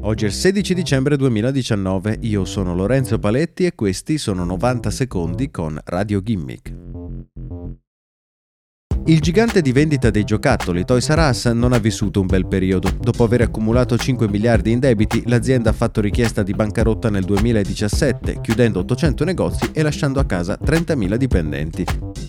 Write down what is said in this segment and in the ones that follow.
Oggi è il 16 dicembre 2019, io sono Lorenzo Paletti e questi sono 90 secondi con Radio Gimmick. Il gigante di vendita dei giocattoli Toys R Us non ha vissuto un bel periodo. Dopo aver accumulato 5 miliardi in debiti, l'azienda ha fatto richiesta di bancarotta nel 2017, chiudendo 800 negozi e lasciando a casa 30.000 dipendenti.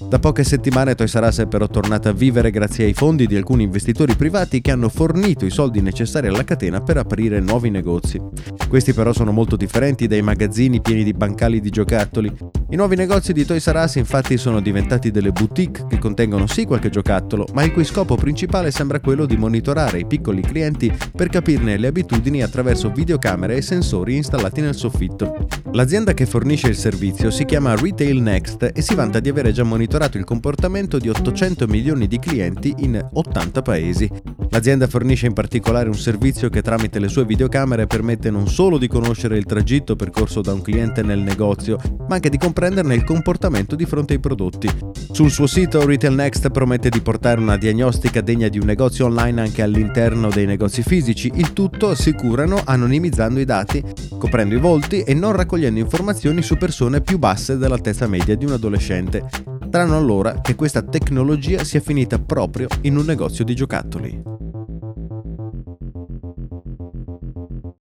Da poche settimane Toys R Us è però tornata a vivere grazie ai fondi di alcuni investitori privati che hanno fornito i soldi necessari alla catena per aprire nuovi negozi. Questi però sono molto differenti dai magazzini pieni di bancali di giocattoli. I nuovi negozi di Toys R Us infatti sono diventati delle boutique che contengono sì qualche giocattolo, ma il cui scopo principale sembra quello di monitorare i piccoli clienti per capirne le abitudini attraverso videocamere e sensori installati nel soffitto. L'azienda che fornisce il servizio si chiama Retail Next e si vanta di avere già monitorato il comportamento di 800 milioni di clienti in 80 paesi. L'azienda fornisce in particolare un servizio che tramite le sue videocamere permette non solo di conoscere il tragitto percorso da un cliente nel negozio, ma anche di comprenderne il comportamento di fronte ai prodotti. Sul suo sito Retail Next promette di portare una diagnostica degna di un negozio online anche all'interno dei negozi fisici, il tutto assicurano anonimizzando i dati, coprendo i volti e non raccogliendo informazioni su persone più basse dell'altezza media di un adolescente. Strano allora che questa tecnologia sia finita proprio in un negozio di giocattoli.